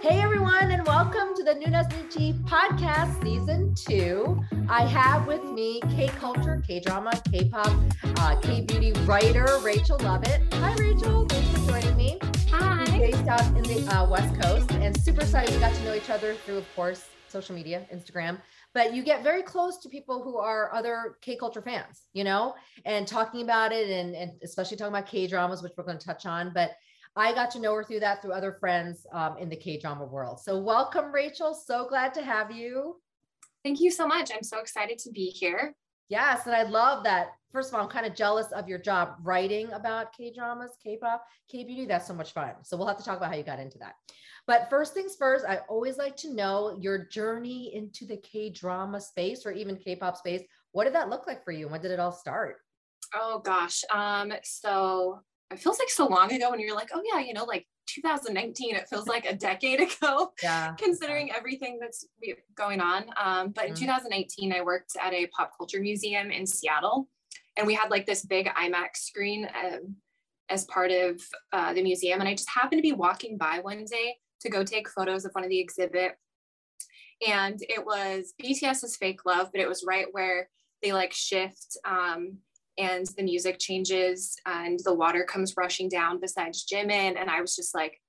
Hey everyone, and welcome to the Noona's Noonchi podcast season two. I have with me K culture, K drama, K pop, uh, K beauty writer Rachael Lovette. Hi Rachael, thanks for joining me. Hi. We're based out in the uh, West Coast, and super excited we got to know each other through, of course, social media, Instagram. But you get very close to people who are other K culture fans, you know, and talking about it, and, and especially talking about K dramas, which we're going to touch on. But I got to know her through that through other friends um, in the K drama world. So, welcome, Rachael. So glad to have you. Thank you so much. I'm so excited to be here. Yes, and I love that. First of all, I'm kind of jealous of your job writing about K dramas, K pop, K beauty. That's so much fun. So, we'll have to talk about how you got into that. But first things first, I always like to know your journey into the K drama space or even K pop space. What did that look like for you? When did it all start? Oh gosh. Um, so it feels like so long ago when you're like, oh yeah, you know, like 2019, it feels like a decade ago, Yeah. considering everything that's going on. Um, but in Mhm. 2018, I worked at a pop culture museum in Seattle, and we had like this big IMAX screen um, as part of uh, the museum. And I just happened to be walking by one day to go take photos of one of the exhibit, and it was BTS's Fake Love, but it was right where they like shift um, and the music changes and the water comes rushing down besides Jimin. And I was just like,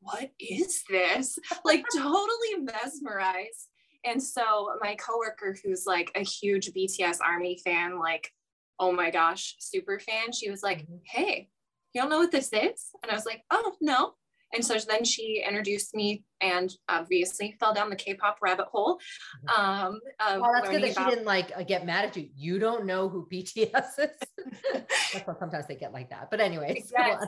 what is this? Like totally mesmerized. And so my coworker, who's like a huge BTS Army fan, like, oh my gosh, super fan, she was like, Mhm. hey, you don't know what this is? And I was like, oh, no. And so then she introduced me and obviously fell down the K-pop rabbit hole. Um, of Oh, that's good learning that she didn't like uh, get mad at you. You don't know who BTS is. That's why sometimes they get like that. But anyways, go Yes.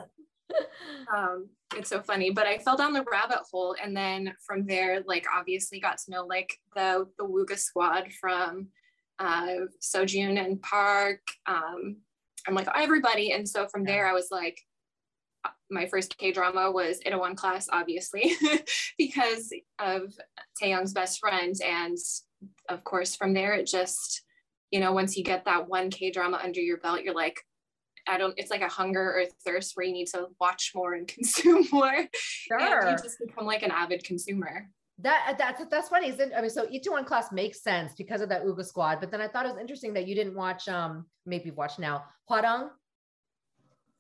um it's so funny but i fell down the rabbit hole and then from there like obviously got to know like the the wooga squad from uh sojun and park um i'm like everybody and so from there i was like my first K drama was in Itaewon Class, obviously, because of Taehyung's best friend. And of course, from there, it just, you know, once you get that one K drama under your belt, you're like, I don't, it's like a hunger or thirst where you need to watch more and consume more. And Sure. you just become like an avid consumer. That that's that's funny. Isn't I mean, so Itaewon Class makes sense because of that Wooga squad. But then I thought it was interesting that you didn't watch um maybe you've now Hwarang.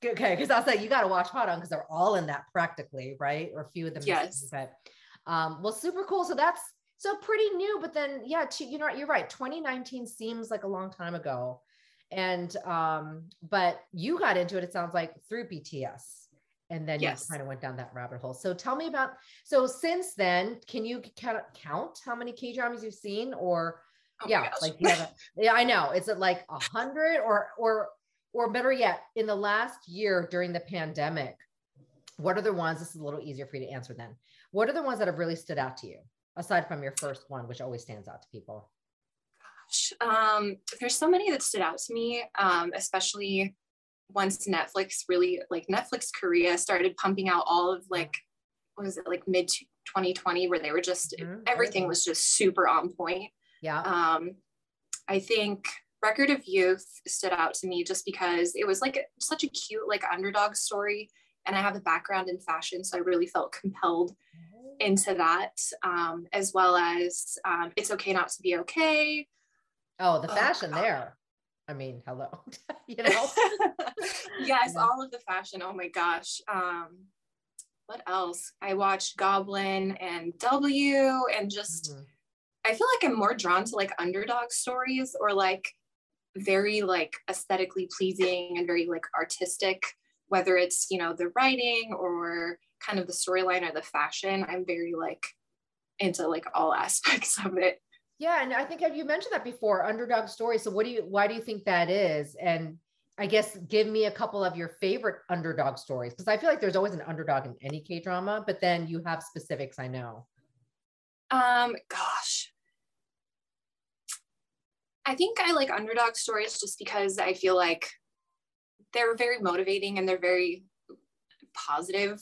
Okay, because I was like, you got to watch Hwarang because they're all in that practically, right? Or a few of them. Yes. But um, well, super cool. So that's so pretty new. But then yeah, to, you know, you're right. 2019 seems like a long time ago. And um, but you got into it, it sounds like through BTS. And then Yes. you kind of went down that rabbit hole. So tell me about so since then, can you count, count how many K dramas you've seen, or Oh yeah, like you have a, yeah, I know. Is it like a hundred, or or or better yet, in the last year during the pandemic, what are the ones? This is a little easier for you to answer then. What are the ones that have really stood out to you, aside from your first one, which always stands out to people? Gosh, um, there's so many that stood out to me, um, especially once Netflix really like Netflix Korea started pumping out all of like what was it like mid 2020 where they were just Mhm, everything was just super on point. Yeah. Um, I think Record of Youth stood out to me just because it was like such a cute like underdog story, and I have a background in fashion, so I really felt compelled into that, um, as well as um, It's Okay Not to Be Okay. Oh, the Oh, fashion God. there. I mean, hello. you know. yes, all of the fashion. Oh my gosh. Um, what else? I watched Goblin and W and just Mhm. I feel like I'm more drawn to like underdog stories or like very like aesthetically pleasing and very like artistic, whether it's, you know, the writing or kind of the storyline or the fashion. I'm very like into like all aspects of it. Yeah, and I think have you mentioned that before, underdog story. So what do you why do you think that is? And I guess give me a couple of your favorite underdog stories because I feel like there's always an underdog in any K drama, but then you have specifics. I know. Um, gosh. I think I like underdog stories just because I feel like they're very motivating and they're very positive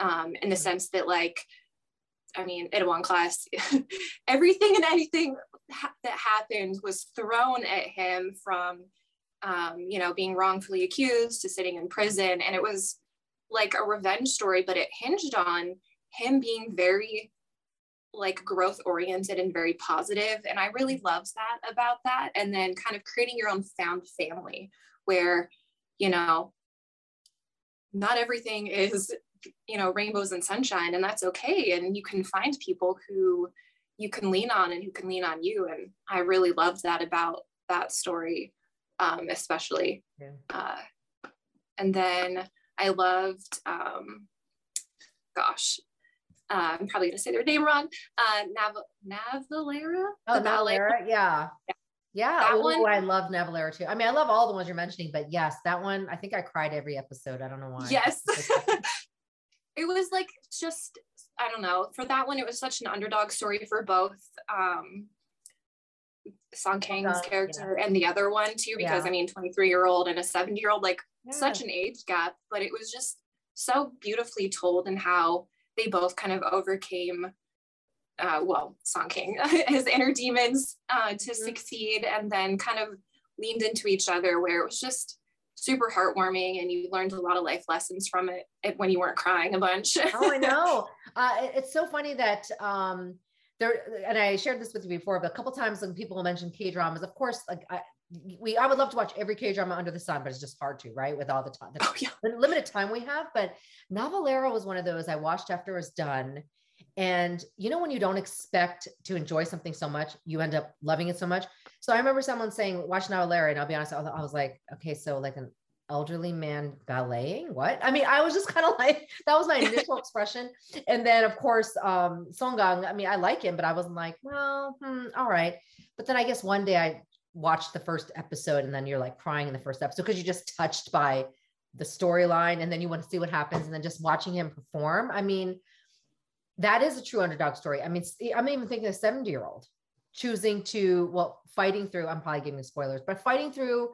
um, in the sense that like I mean, Itaewon Class, everything and anything ha- that happened was thrown at him from, um, you know, being wrongfully accused to sitting in prison. And it was like a revenge story, but it hinged on him being very like growth oriented and very positive and i really loved that about that and then kind of creating your own found family where you know not everything is you know rainbows and sunshine and that's okay and you can find people who you can lean on and who can lean on you and i really loved that about that story um, especially yeah. uh, and then i loved um, gosh uh, i'm probably going to say their name wrong uh, Nav- Navillera oh Navillera yeah yeah, that Ooh, one I love Navillera too. I mean, I love all the ones you're mentioning, but yes, that one I think I cried every episode. I don't know why. Yes, it was like just I don't know. For that one, it was such an underdog story for both um, Song Kang's character yeah. and the other one too, because yeah. I mean, 23 year old and a 70 year old, like yeah. such an age gap, but it was just so beautifully told and how they both kind of overcame uh, well, Song Kang, his inner demons uh, to mm-hmm. succeed, and then kind of leaned into each other, where it was just super heartwarming, and you learned a lot of life lessons from it, when you weren't crying a bunch. oh, I know. Uh, it's so funny that um, there, and I shared this with you before, but a couple times when people mention K dramas, of course, like I, we I would love to watch every K drama under the sun, but it's just hard to, right? With all the time, the, oh, yeah. the limited time we have. But Navillera was one of those I watched after it was done. And you know, when you don't expect to enjoy something so much, you end up loving it so much. So I remember someone saying, watch Navillera. And I'll be honest, I was like, okay, so like an elderly man balleting what i mean i was just kind of like that was my initial expression and then of course um Song Kang i mean i like him but i wasn't like well hmm, all right but then i guess one day i watched the first episode and then you're like crying in the first episode because you're just touched by the storyline and then you want to see what happens and then just watching him perform i mean that is a true underdog story. I mean, I'm even thinking a 70 year old choosing to, well, fighting through, I'm probably giving spoilers, but fighting through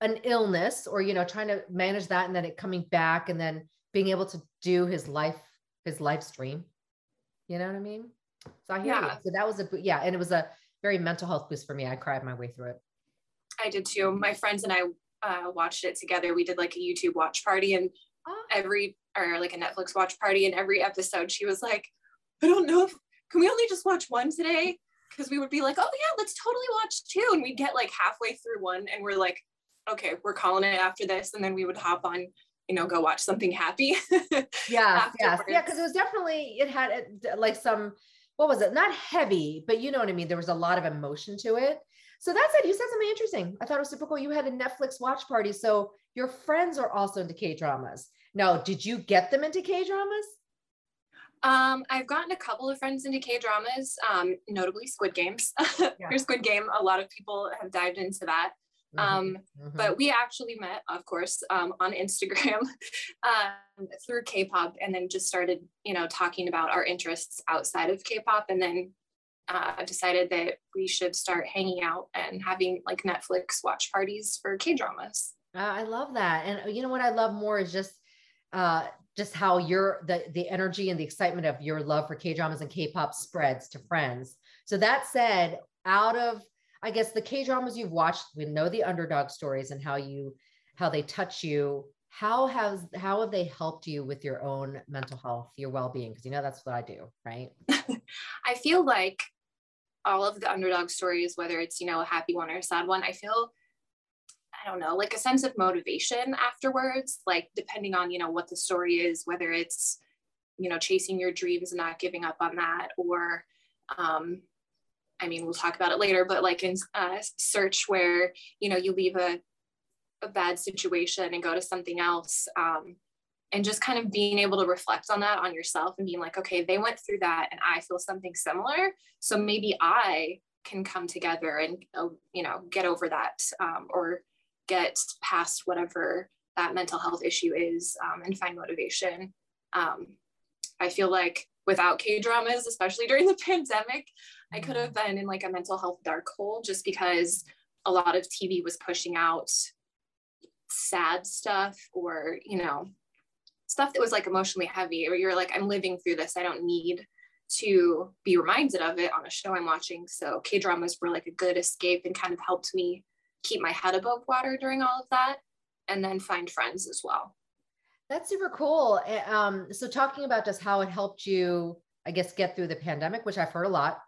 an illness or, you know, trying to manage that and then it coming back and then being able to do his life, his live stream. You know what I mean? So I hear yeah. you. So that was a, yeah. And it was a very mental health boost for me. I cried my way through it. I did too. My friends and I uh, watched it together. We did like a YouTube watch party and oh. every or like a Netflix watch party, and every episode she was like, I don't know if can we only just watch one today? Because we would be like, oh yeah, let's totally watch two. And we'd get like halfway through one and we're like, okay, we're calling it after this. And then we would hop on, you know, go watch something happy. yeah. yeah. Yeah. Cause it was definitely, it had like some, what was it? Not heavy, but you know what I mean? There was a lot of emotion to it. So that's it. You said something interesting. I thought it was super cool. You had a Netflix watch party. So your friends are also into K dramas. Now, did you get them into K dramas? Um, I've gotten a couple of friends into K dramas, um, notably Squid Games. Yeah. Squid Game, a lot of people have dived into that. Mm-hmm. Um, mm-hmm. But we actually met, of course, um, on Instagram um, through K-pop, and then just started, you know, talking about our interests outside of K-pop, and then uh, decided that we should start hanging out and having like Netflix watch parties for K dramas. Uh, I love that, and you know what I love more is just uh, just how your the the energy and the excitement of your love for K dramas and K pop spreads to friends. So that said, out of I guess the K dramas you've watched, we know the underdog stories and how you how they touch you. How has how have they helped you with your own mental health, your well being? Because you know that's what I do, right? I feel like all of the underdog stories, whether it's you know a happy one or a sad one, I feel I don't know, like a sense of motivation afterwards, like depending on, you know, what the story is, whether it's, you know, chasing your dreams and not giving up on that, or, um, I mean, we'll talk about it later, but like in uh, search where, you know, you leave a, a bad situation and go to something else. Um, and just kind of being able to reflect on that on yourself and being like, okay, they went through that and I feel something similar. So maybe I can come together and, uh, you know, get over that um, or get past whatever that mental health issue is um, and find motivation. Um, I feel like without K dramas, especially during the pandemic, I could mm. have been in like a mental health dark hole just because a lot of TV was pushing out sad stuff or, you know, stuff that was like emotionally heavy, or you're like, I'm living through this. I don't need to be reminded of it on a show I'm watching. So K dramas were like a good escape and kind of helped me keep my head above water during all of that and then find friends as well That's super cool. Um, so talking about just how it helped you, I guess, get through the pandemic, which I've heard a lot.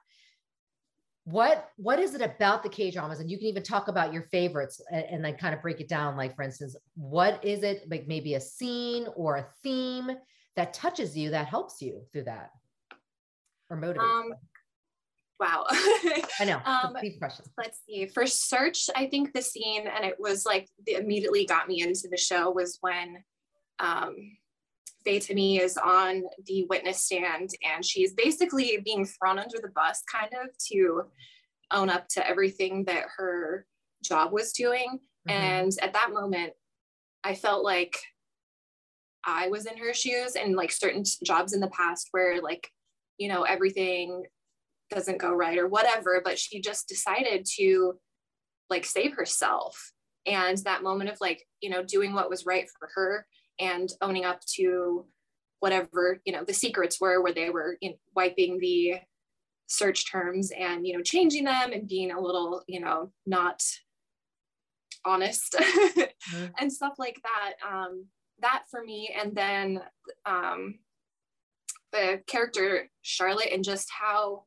What what is it about the K dramas? And you can even talk about your favorites and, and then kind of break it down. Like, for instance, what is it like maybe a scene or a theme that touches you that helps you through that or motivates? Um, wow. I know. Um. Let's see. For search, I think the scene, and it was like the immediately got me into the show was when um, Bae Ta-mi is on the witness stand and she's basically being thrown under the bus kind of to own up to everything that her job was doing. Mm-hmm. And at that moment, I felt like I was in her shoes and like certain jobs in the past where like, you know, everything doesn't go right or whatever, but she just decided to like save herself. And that moment of like, you know, doing what was right for her and owning up to whatever you know the secrets were where they were you know, wiping the search terms and you know changing them and being a little you know not honest mm-hmm. and stuff like that um that for me and then um the character charlotte and just how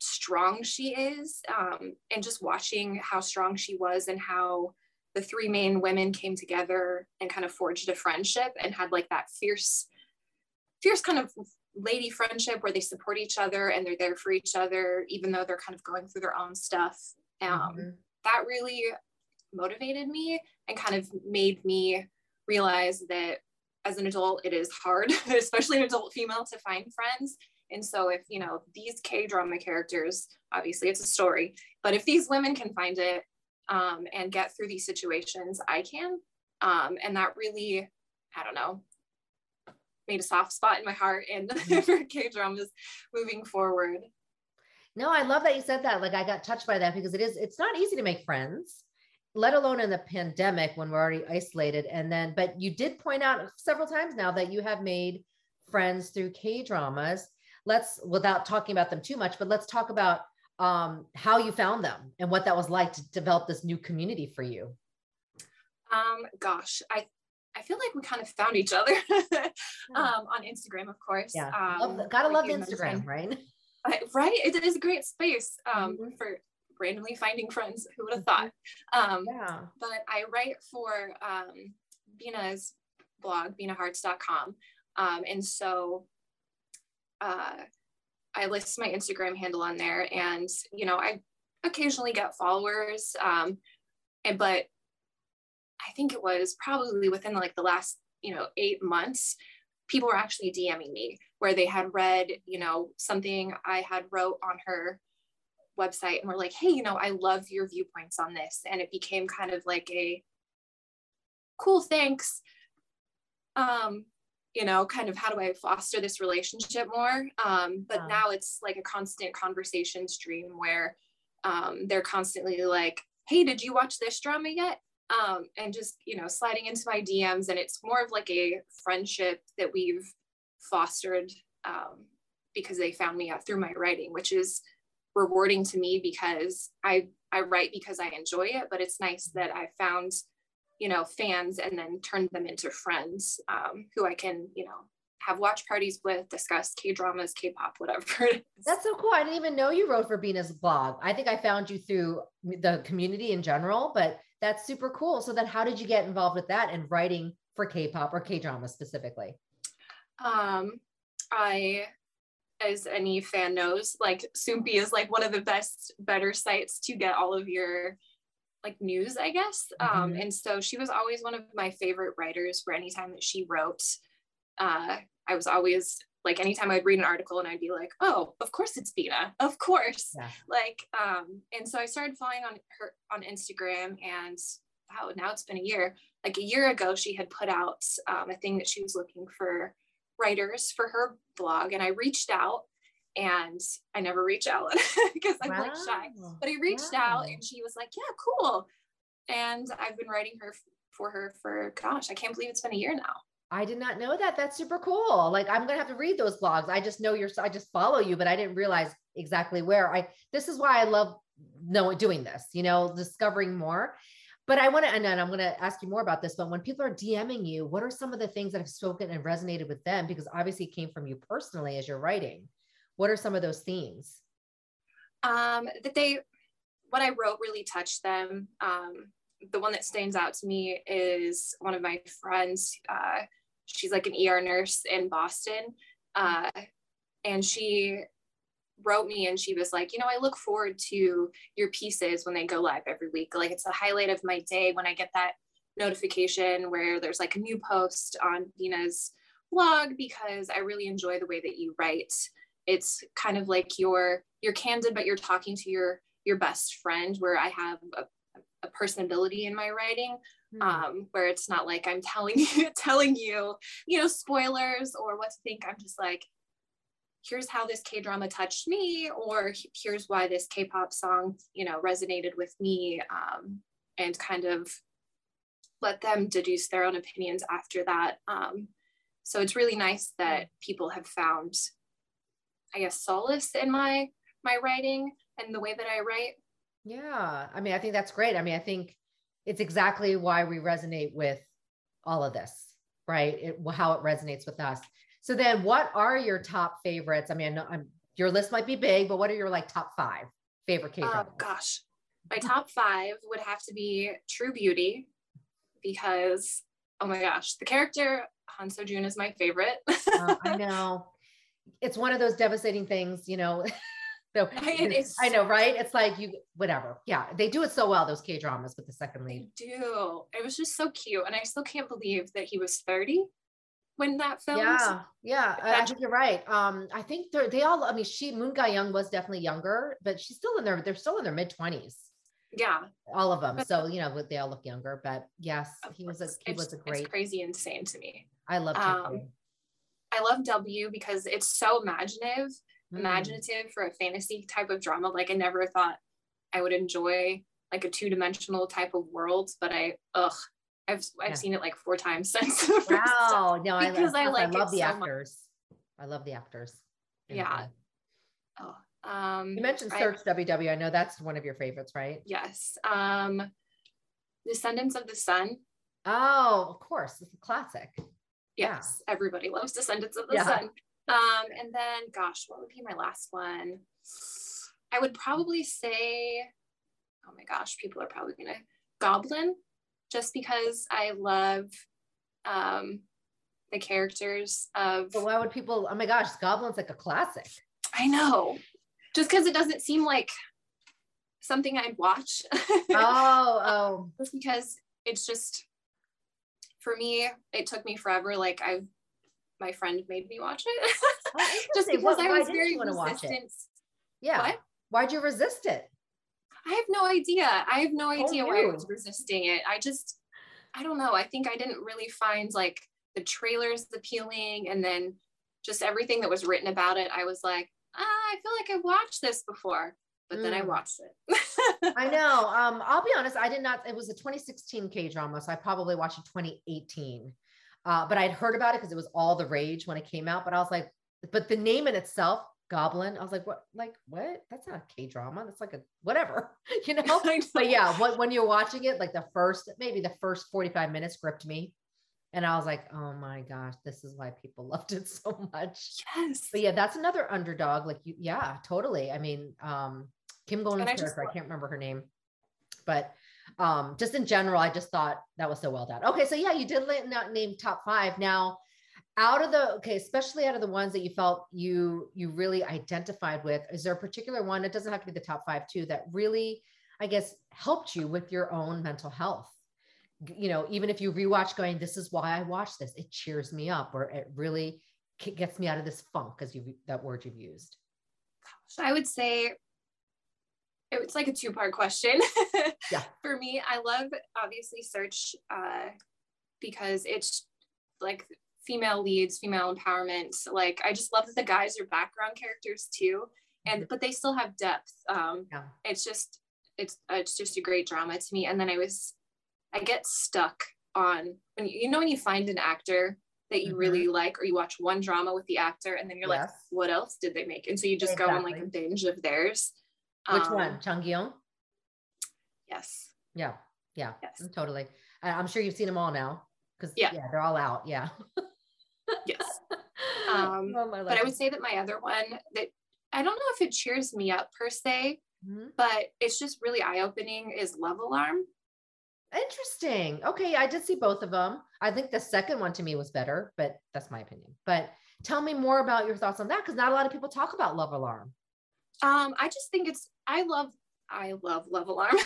strong she is um and just watching how strong she was and how the three main women came together and kind of forged a friendship and had like that fierce fierce kind of lady friendship where they support each other and they're there for each other even though they're kind of going through their own stuff um, mm-hmm. that really motivated me and kind of made me realize that as an adult it is hard especially an adult female to find friends and so if you know these k drama characters obviously it's a story but if these women can find it um, and get through these situations, I can. Um, and that really, I don't know, made a soft spot in my heart and mm-hmm. for K dramas moving forward. No, I love that you said that. Like I got touched by that because it is, it's not easy to make friends, let alone in the pandemic when we're already isolated. And then, but you did point out several times now that you have made friends through K dramas. Let's, without talking about them too much, but let's talk about um, how you found them and what that was like to develop this new community for you. Um, gosh, I I feel like we kind of found each other um, on Instagram, of course. Yeah, um, love, gotta like love Instagram, right? I, right, it is a great space um, mm-hmm. for randomly finding friends. Who would have thought? Um, yeah. But I write for um, Bina's blog, binahearts.com, um, and so uh, I list my Instagram handle on there, and you know, I occasionally get followers, um, and but I think it was probably within like the last you know eight months, people were actually DMing me where they had read you know something I had wrote on her website and were like, hey, you know, I love your viewpoints on this, and it became kind of like a cool thanks. Um you know, kind of how do I foster this relationship more? Um, but now it's like a constant conversation stream where um, they're constantly like, hey, did you watch this drama yet? Um, and just, you know, sliding into my DMs. And it's more of like a friendship that we've fostered um, because they found me out through my writing, which is rewarding to me because I, I write because I enjoy it, but it's nice that I found you know fans and then turn them into friends um, who i can you know have watch parties with discuss k dramas k-pop whatever that's so cool. I didn't even know you wrote for bina's blog. I think i found you through the community in general but that's super cool. So then how did you get involved with that and writing for k-pop or k-drama specifically? Um i as any fan knows like Soompi is like one of the best better sites to get all of your like news, I guess. Um, mm-hmm. Um, and so she was always one of my favorite writers for any time that she wrote. Uh, I was always like anytime I'd read an article and I'd be like, oh, of course it's Bina, of course. Yeah. Like, um, and so I started following on her on Instagram and wow, now it's been a year. Like a year ago, she had put out um, a thing that she was looking for writers for her blog, and I reached out and I never reach out because I'm wow. like shy. But I reached wow. out and she was like, "Yeah, cool." And I've been writing her for her for gosh, I can't believe it's been a year now. I did not know that. That's super cool. Like I'm gonna have to read those blogs. I just know you're. I just follow you, but I didn't realize exactly where. I. This is why I love knowing doing this. You know, discovering more. but I want to, and then I'm going to ask you more about this. But when people are DMing you, what are some of the things that have spoken and resonated with them? Because obviously it came from you personally as you're writing. What are some of those themes? Um, that they, what I wrote really touched them. Um, the one that stands out to me is one of my friends. Uh, she's like an ER nurse in Boston. Uh, and she wrote me and she was like, you know, I look forward to your pieces when they go live every week. Like it's a highlight of my day when I get that notification where there's like a new post on Bina's blog because I really enjoy the way that you write. It's kind of like you're you're candid, but you're talking to your your best friend where I have a, a personability in my writing. Mm. Um, where it's not like I'm telling you telling you, you know, spoilers or what to think. I'm just like, here's how this K drama touched me, or here's why this K pop song, you know, resonated with me, um, and kind of let them deduce their own opinions after that. Um, so it's really nice that people have found, I guess, solace in my my writing and the way that I write. Yeah, I mean, I think that's great. I mean, I think it's exactly why we resonate with all of this, right? It, how it resonates with us. So then what are your top favorites? I mean, I'm, your list might be big, but what are your like top five favorite K dramas? Oh gosh. My top five would have to be True Beauty because oh my gosh, the character Han Seo Joon is my favorite. uh, I know. It's one of those devastating things, you know. so I know, right? It's like you whatever. Yeah, they do it so well, those K dramas with the second lead. They do. It was just so cute. And I still can't believe that he was 30 when that film. Yeah, yeah, I, I think you're right. Um, I think they're they all. I mean, she Moon Ga Young was definitely younger, but she's still in their. They're still in their mid twenties. Yeah, all of them. But, so you know, I love. I love W because it's so imaginative, mm. imaginative for a fantasy type of drama. Like I never thought I would enjoy like a two dimensional type of world, but I ugh I've I've yeah. seen it like four times since. wow! No, because I, I, like I love the so actors. Much. I love the actors. Yeah. Oh, um, you mentioned Search I, WW. I know that's one of your favorites, right? Yes. Um, Descendants of the Sun. Oh, of course, it's a classic. Yes, yeah. everybody loves Descendants of the yeah. Sun. Um, and then, gosh, what would be my last one? I would probably say, oh my gosh, people are probably gonna Goblin just because I love um, the characters of. But why would people? Oh my gosh, Goblin's like a classic. I know, just because it doesn't seem like something I'd watch. oh, oh. Just because it's just for me, it took me forever. Like I've my friend made me watch it. Oh, just because I was very resistant. Yeah. What? Why'd you resist it? I have no idea. I have no idea oh, why I was resisting it. I just, I don't know. I think I didn't really find like the trailers appealing and then just everything that was written about it. I was like, ah, I feel like I've watched this before, but mm. then I mm. watched it. I know. Um, I'll be honest. I did not, it was a 2016 K drama. So I probably watched it 2018. Uh, but I'd heard about it because it was all the rage when it came out. But I was like, but the name in itself Goblin. I was like, what? Like what? That's not a K drama. That's like a whatever, you know. know. But yeah, when, when you're watching it, like the first, maybe the first 45 minutes gripped me, and I was like, oh my gosh, this is why people loved it so much. Yes. But yeah, that's another underdog. Like you, yeah, totally. I mean, um, Kim Go-eun's character, just, I can't remember her name, but um, just in general, I just thought that was so well done. Okay, so yeah, you did not name top five. Now out of the okay especially out of the ones that you felt you you really identified with is there a particular one it doesn't have to be the top five too that really i guess helped you with your own mental health you know even if you rewatch going this is why i watch this it cheers me up or it really gets me out of this funk because you that word you've used i would say it's like a two part question yeah for me i love obviously search uh because it's like female leads, female empowerment. Like I just love that the guys are background characters too, and mm-hmm. but they still have depth. Um, yeah. It's just it's it's just a great drama to me. And then I was I get stuck on when you, you know when you find an actor that you mm-hmm. really like or you watch one drama with the actor and then you're yes. like what else did they make and so you just exactly. go on like a binge of theirs which um, one Chung Gi-young yes yeah Yeah, yes. totally. I'm sure you've seen them all now because yeah. yeah, they're all out. Yeah. yes. Um, oh, but I would say that my other one that I don't know if it cheers me up per se, mm-hmm. but it's just really eye opening is Love Alarm. Interesting. Okay, I did see both of them. I think the second one to me was better, but that's my opinion. But tell me more about your thoughts on that because not a lot of people talk about Love Alarm. Um, I just think it's I love I love Love Alarm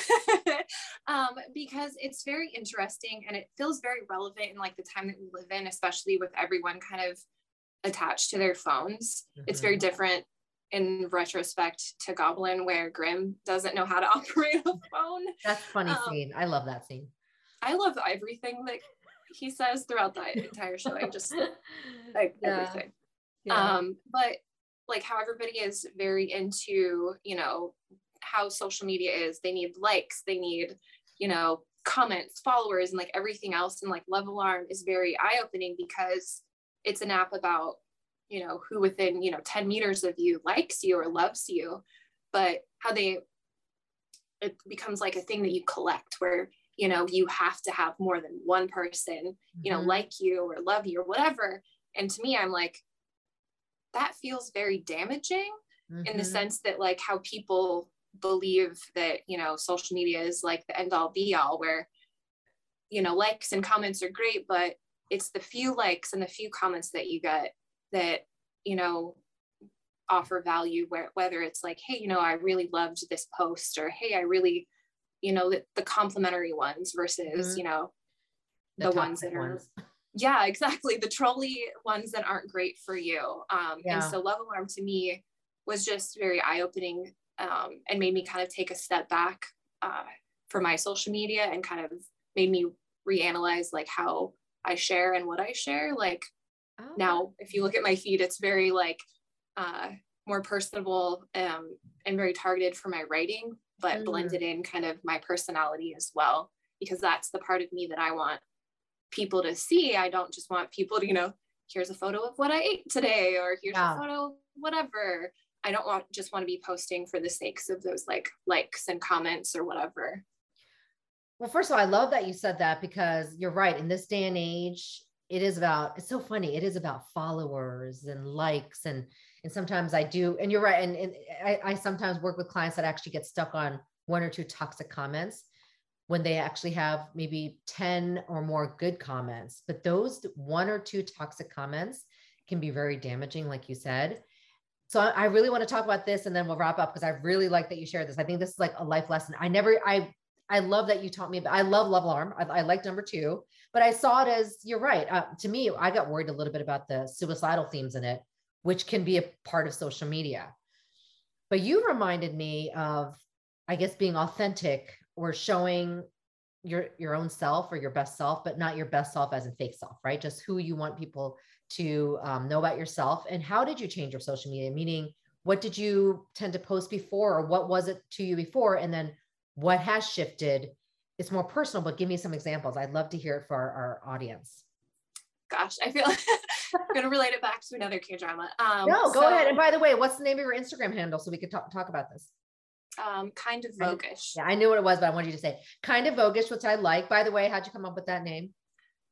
um, because it's very interesting and it feels very relevant in like the time that we live in, especially with everyone kind of attached to their phones. Mm-hmm. It's very mm-hmm. different in retrospect to Goblin, where Grimm doesn't know how to operate a phone. That's funny um, scene. I love that scene. I love everything that he says throughout the entire show. I just like yeah. everything. Yeah. Um, but like how everybody is very into, you know, how social media is. They need likes, they need, you know, comments, followers, and like everything else. And like Love Alarm is very eye-opening because it's an app about you know who within you know 10 meters of you likes you or loves you but how they it becomes like a thing that you collect where you know you have to have more than one person you know mm-hmm. like you or love you or whatever and to me i'm like that feels very damaging mm-hmm. in the mm-hmm. sense that like how people believe that you know social media is like the end all be all where you know likes and comments are great but it's the few likes and the few comments that you get that you know offer value where whether it's like hey you know i really loved this post or hey i really you know the, the complimentary ones versus mm-hmm. you know the, the ones that are yeah exactly the trolley ones that aren't great for you um yeah. and so love alarm to me was just very eye-opening um, and made me kind of take a step back uh, for my social media and kind of made me reanalyze like how i share and what i share like Oh. Now, if you look at my feed, it's very like uh, more personable um, and very targeted for my writing, but mm. blended in kind of my personality as well, because that's the part of me that I want people to see. I don't just want people to, you know, here's a photo of what I ate today, or here's yeah. a photo, whatever. I don't want just want to be posting for the sakes of those like likes and comments or whatever. Well, first of all, I love that you said that because you're right. In this day and age, it is about it's so funny it is about followers and likes and and sometimes i do and you're right and, and I, I sometimes work with clients that actually get stuck on one or two toxic comments when they actually have maybe 10 or more good comments but those one or two toxic comments can be very damaging like you said so I, really want to talk about this and then we'll wrap up because I really like that you shared this. I think this is like a life lesson. I never, I I love that you taught me. I love Love Alarm. I, I like number two, but I saw it as you're right. Uh, to me, I got worried a little bit about the suicidal themes in it, which can be a part of social media. But you reminded me of, I guess, being authentic or showing your your own self or your best self, but not your best self as a fake self, right? Just who you want people to um, know about yourself. And how did you change your social media? Meaning, what did you tend to post before, or what was it to you before, and then what has shifted? It's more personal but give me some examples. I'd love to hear it for our, our audience. Gosh i feel i'm going to relate it back to another k drama um no go so, ahead. And by the way what's the name of your instagram handle so we could talk, talk about this um kind of voguish yeah i knew what it was but i wanted you to say kind of voguish which i like by the way how'd you come up with that name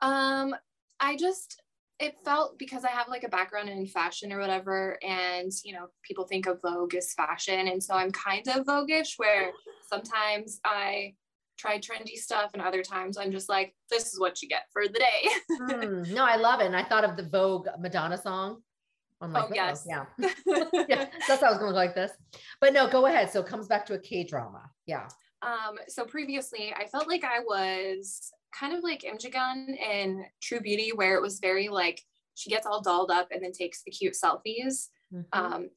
um i just it felt because I have like a background in fashion or whatever, and you know, people think of Vogue as fashion. And so I'm kind of Voguish where sometimes I try trendy stuff and other times I'm just like, this is what you get for the day. mm, no, I love it. And I thought of the Vogue Madonna song. I'm like, oh, yes. yeah. yeah. That's how I was going to go like this. But no, go ahead. So it comes back to a K drama. Yeah. Um, so previously I felt like I was kind of like Im Ju-kyung in True Beauty, where it was very like she gets all dolled up and then takes the cute selfies. Mm-hmm. Um,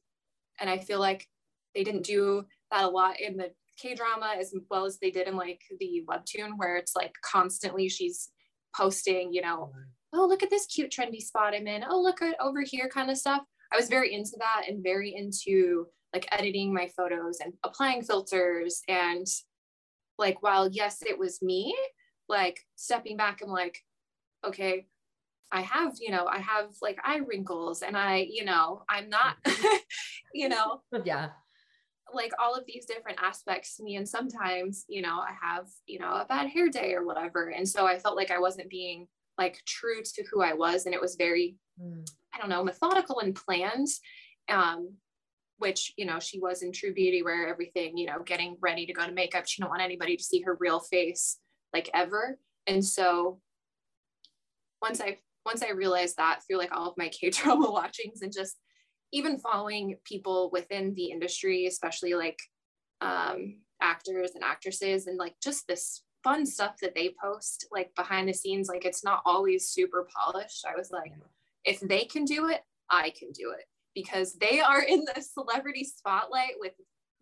and I feel like they didn't do that a lot in the K drama as well as they did in like the webtoon, where it's like constantly she's posting, you know, oh, look at this cute trendy spot I'm in. Oh, look at over here kind of stuff. I was very into that and very into like editing my photos and applying filters. And like, while yes, it was me, like stepping back, I'm like, okay, I have, you know, I have like eye wrinkles and I, you know, I'm not, you know, yeah. like all of these different aspects to me and sometimes you know i have you know a bad hair day or whatever and so i felt like i wasn't being like true to who i was and it was very mm. i don't know methodical and planned um which you know she was in true beauty where everything you know getting ready to go to makeup she didn't want anybody to see her real face like ever and so once i once i realized that through like all of my k drama watchings and just even following people within the industry, especially like um, actors and actresses, and like just this fun stuff that they post, like behind the scenes, like it's not always super polished. I was like, if they can do it, I can do it because they are in the celebrity spotlight with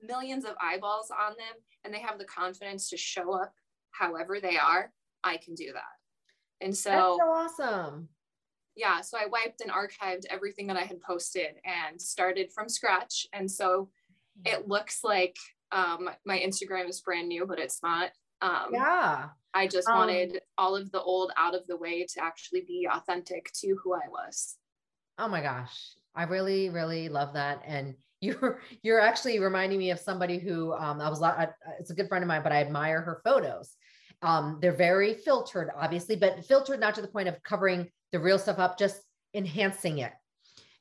millions of eyeballs on them and they have the confidence to show up however they are. I can do that. And so, That's so awesome yeah, so I wiped and archived everything that I had posted and started from scratch. And so it looks like um, my Instagram is brand new, but it's not. Um, yeah. I just um, wanted all of the old out of the way to actually be authentic to who I was. Oh my gosh. I really, really love that. And you're, you're actually reminding me of somebody who um, I was, I, it's a good friend of mine, but I admire her photos. Um, they're very filtered, obviously, but filtered not to the point of covering the real stuff up, just enhancing it.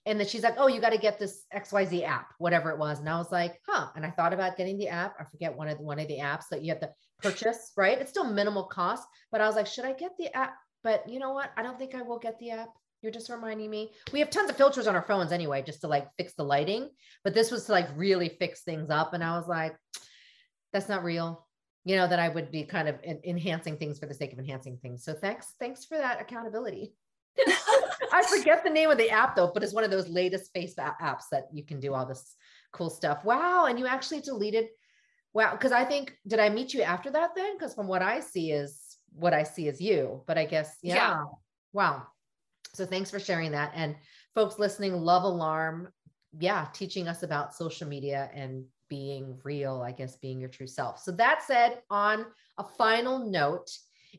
And then she's like, Oh, you got to get this XYZ app, whatever it was. And I was like, huh. And I thought about getting the app. I forget one of the, one of the apps that you have to purchase, right? It's still minimal cost, but I was like, should I get the app? But you know what? I don't think I will get the app. You're just reminding me. We have tons of filters on our phones anyway, just to like fix the lighting. But this was to like really fix things up. And I was like, that's not real. You know, that I would be kind of enhancing things for the sake of enhancing things. So thanks, thanks for that accountability. I forget the name of the app though, but it's one of those latest face apps that you can do all this cool stuff. Wow. And you actually deleted. Wow. Cause I think, did I meet you after that then? Cause from what I see is what I see is you, but I guess, yeah. yeah. Wow. So thanks for sharing that. And folks listening, Love Alarm. Yeah. Teaching us about social media and being real, I guess, being your true self. So that said, on a final note,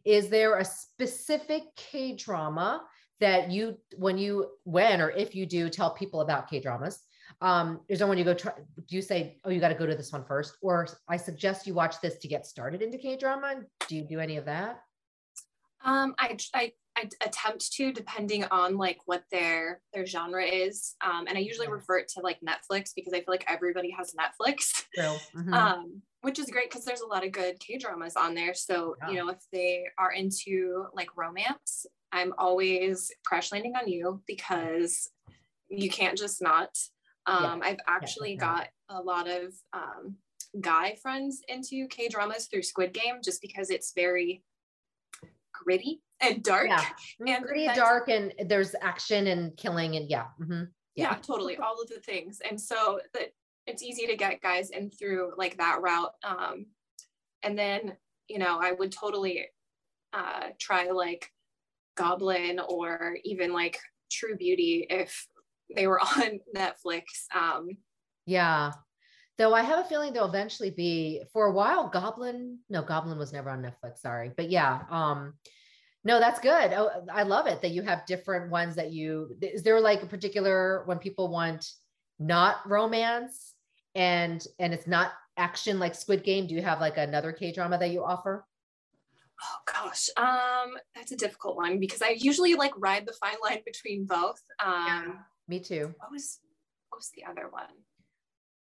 is there a specific K drama that you when you when or if you do tell people about K dramas, um, is there when you go try, do you say, oh, you got to go to this one first? Or I suggest you watch this to get started into K drama. Do you do any of that? Um, I, I, I attempt to, depending on like what their their genre is, um, and I usually yeah. revert to like Netflix because I feel like everybody has Netflix, mm-hmm. um, which is great because there's a lot of good K dramas on there. So yeah. you know, if they are into like romance, I'm always crash landing on you because you can't just not. Um, yeah. I've actually got a lot of um, guy friends into K dramas through Squid Game just because it's very gritty and dark. Yeah. And gritty, dark, and there's action and killing, and yeah. Mm-hmm. yeah. Yeah, totally. All of the things. And so that it's easy to get guys in through like that route. Um, and then, you know, I would totally uh, try like Goblin or even like True Beauty if they were on Netflix. Um, yeah. Though I have a feeling they'll eventually be for a while. Goblin, no, Goblin was never on Netflix. Sorry, but yeah, um, no, that's good. Oh, I love it that you have different ones that you. Is there like a particular when people want not romance and and it's not action like Squid Game? Do you have like another K drama that you offer? Oh gosh, um, that's a difficult one because I usually like ride the fine line between both. Um, yeah, me too. What was what was the other one?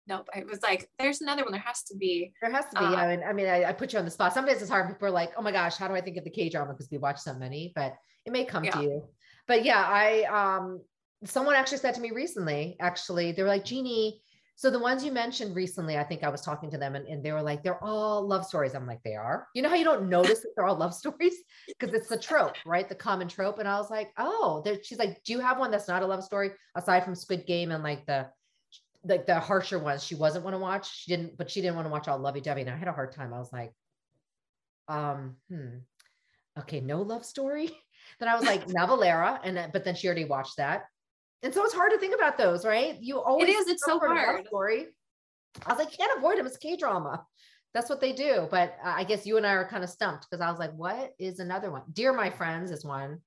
Nope. It was like, there's another one. There has to be. There has to be. Uh, I mean, I mean, I, I, put you on the spot. Sometimes it's hard. People are like, oh my gosh, how do I think of the K drama? Because we watch so many, but it may come yeah. to you. But yeah, I um someone actually said to me recently, actually, they were like, Jeannie, so the ones you mentioned recently, I think I was talking to them and, and they were like, they're all love stories. I'm like, they are. You know how you don't notice that they're all love stories? Because it's the trope, right? The common trope. And I was like, oh, she's like, do you have one that's not a love story aside from Squid Game and like the like the harsher ones she wasn't want to watch. She didn't, but she didn't want to watch all lovey dovey. And I had a hard time. I was like, um, hmm, okay, no love story. then I was like, Navillera, and but then she already watched that. And so it's hard to think about those, right? You always it is. It's so hard. Story. I was like, can't avoid them. It's K drama. That's what they do. But uh, I guess you and I are kind of stumped because I was like, what is another one? Dear My Friends is one.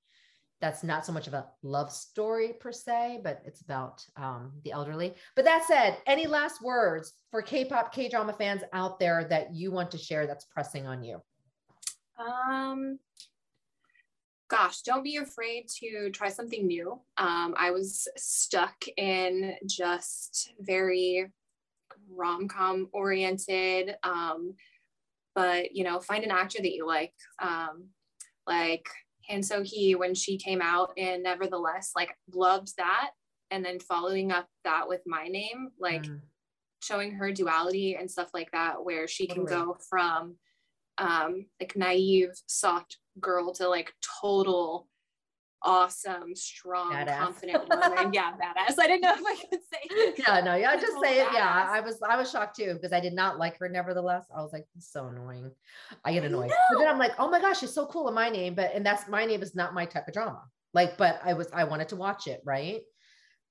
That's not so much of a love story per se, but it's about um, the elderly. But that said, any last words for K-pop, K-drama fans out there that you want to share that's pressing on you? Um, gosh, don't be afraid to try something new. Um, I was stuck in just very rom-com oriented. Um, but you know, find an actor that you like. Um, like Han So-hee, when she came out and Nevertheless, like loved that. And then following up that with my name, like mm. showing her duality and stuff like that, where she can totally. go from um like naive, soft girl to like total awesome, strong, badass. confident woman. yeah, badass. I didn't know if I could say. Yeah, no, yeah, just say it. Badass. Yeah, I was, I was shocked too because I did not like her. Nevertheless, I was like, so annoying. I get annoyed, but then I'm like, oh my gosh, she's so cool in my name, but and that's my name is not my type of drama. Like, but I was, I wanted to watch it, right?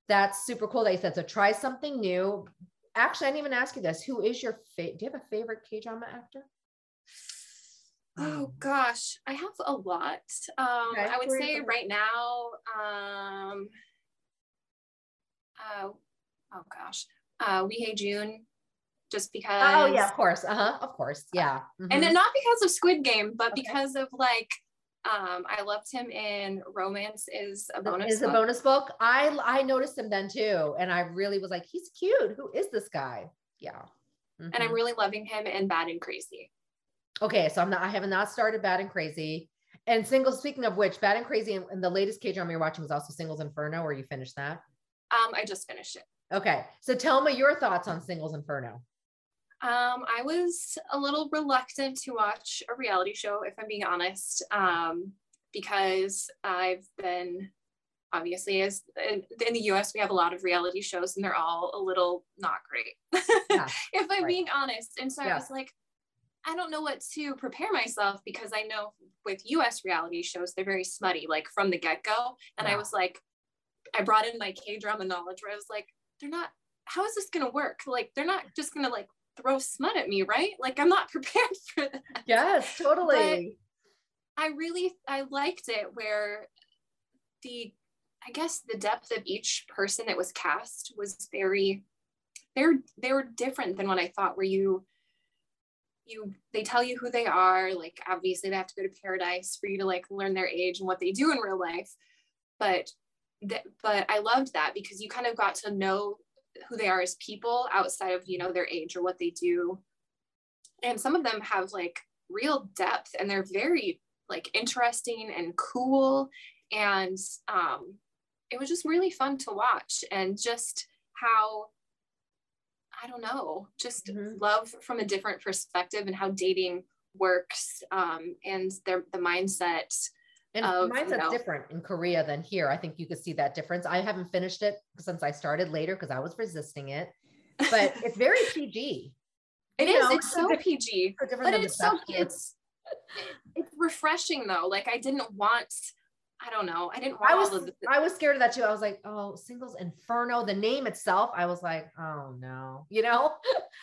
That's super cool that you said. So try something new. Actually, I didn't even ask you this. Who is your favorite? Do you have a favorite K drama actor? Oh gosh, I have a lot. Um, okay. I would say right now, um, uh, oh gosh, uh, Wi Ha-joon, just because. Oh yeah, of course. Uh huh. Of course. Yeah. Mm-hmm. And then not because of Squid Game, but okay. because of like, um, I loved him in Romance is a bonus. Is book. a bonus book. I I noticed him then too, and I really was like, he's cute. Who is this guy? Yeah. Mm-hmm. And I'm mm-hmm. really loving him in Bad and Crazy. Okay, so I'm not. I have not started Bad and Crazy. And singles. Speaking of which, Bad and Crazy, and, and the latest K drama you're watching was also Singles Inferno, or you finished that. Um, I just finished it. Okay, so tell me your thoughts on Singles Inferno. Um, I was a little reluctant to watch a reality show, if I'm being honest, um, because I've been obviously as in, in, the US we have a lot of reality shows and they're all a little not great. Yeah, if I'm right. being honest. And so yeah. I was like, I don't know what to prepare myself because I know with US reality shows, they're very smutty, like from the get go. And yeah. I was like, I brought in my K drama knowledge where I was like, they're not, how is this going to work? Like, they're not just going to like throw smut at me, right? Like, I'm not prepared for that. Yes, totally. But I really, I liked it where the, I guess the depth of each person that was cast was very, they're, they were different than what I thought, where you, you they tell you who they are like obviously they have to go to paradise for you to like learn their age and what they do in real life. But th- but i loved that because you kind of got to know who they are as people outside of you know their age or what they do. And some of them have like real depth and they're very like interesting and cool. And um it was just really fun to watch and just how I don't know, just mm-hmm. love from a different perspective and how dating works um, and their the mindset. And of, mindset's you know, different in Korea than here. I think you could see that difference. I haven't finished it since I started later because I was resisting it, but it's very PG. It you is. Know, it's so PG, different but it's so it's it's refreshing though. Like I didn't want I don't know. I didn't want I was, all of the- I was scared of that too. I was like, oh, singles inferno, the name itself. I was like, oh no, you know?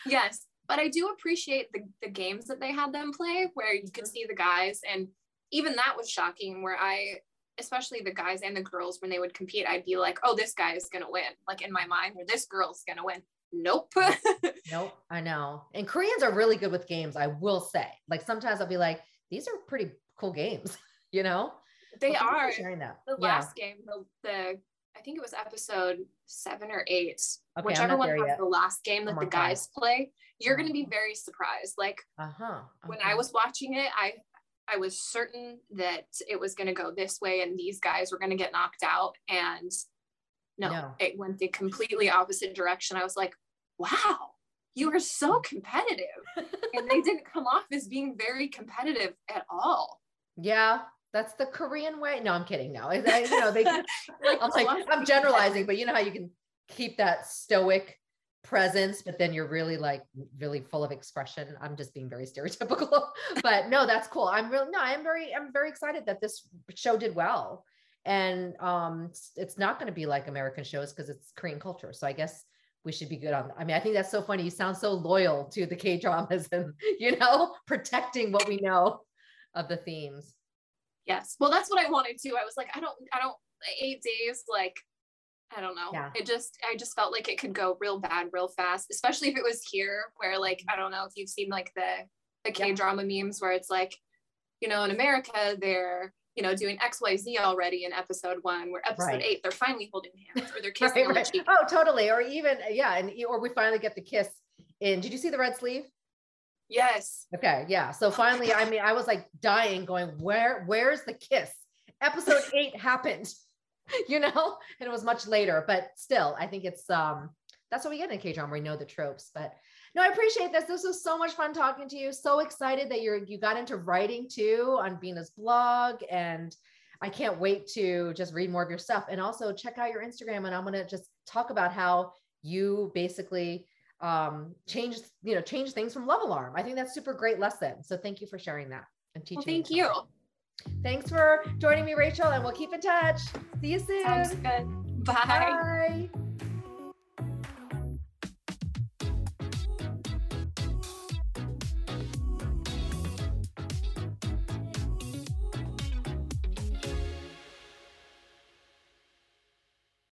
yes. But I do appreciate the, the games that they had them play where you could mm-hmm. see the guys. And even that was shocking where I, especially the guys and the girls, when they would compete, I'd be like, oh, this guy is going to win. Like in my mind, or this girl's going to win. Nope. nope. I know. And Koreans are really good with games, I will say. Like sometimes I'll be like, these are pretty cool games, you know? They are sharing that. The yeah. last game, the, the I think it was episode seven or eight. Okay, Whichever one yet. the last game that the guys play, you're uh-huh. going to be very surprised. Like uh-huh. Okay. when I was watching it, I I was certain that it was going to go this way and these guys were going to get knocked out. And no, no, it went the completely opposite direction. I was like, wow, you are so competitive. and they didn't come off as being very competitive at all. Yeah, that's the Korean way. No, I'm kidding. No, I, you know, they, like, I'm like, I'm generalizing, but you know how you can keep that stoic presence, but then you're really like really full of expression. I'm just being very stereotypical, but no, that's cool. I'm really, no, I'm very, I'm very excited that this show did well. And um, it's, it's not going to be like American shows because it's Korean culture. So I guess we should be good on. I mean, I think that's so funny. You sound so loyal to the K dramas and, you know, protecting what we know of the themes. Yes. Well, that's what I wanted to. I was like, I don't, I don't, eight days, like, I don't know. Yeah. It just, I just felt like it could go real bad, real fast, especially if it was here, where like, I don't know if you've seen like the, the K drama memes where it's like, you know, in America, they're, you know, doing XYZ already in episode one, where episode Right. eight, they're finally holding hands or they're kissing Right, the right. Oh, totally. Or even, yeah. And, or we finally get the kiss in. Did you see the red sleeve? Yes. Okay, yeah. So finally, I mean, I was like dying, going, where, where's the kiss? Episode eight happened, you know, and it was much later, but still, I think it's um that's what we get in a K drama. We know the tropes, but no, I appreciate this. This was so much fun talking to you. So excited that you're you got into writing too on Bina's blog, and I can't wait to just read more of your stuff and also check out your Instagram. And I'm gonna just talk about how you basically um change you know change things from love alarm i think that's super great lesson so thank you for sharing that and teaching Well, thank you. something. thanks for joining me Rachael and we'll keep in touch see you soon Sounds good. Bye. bye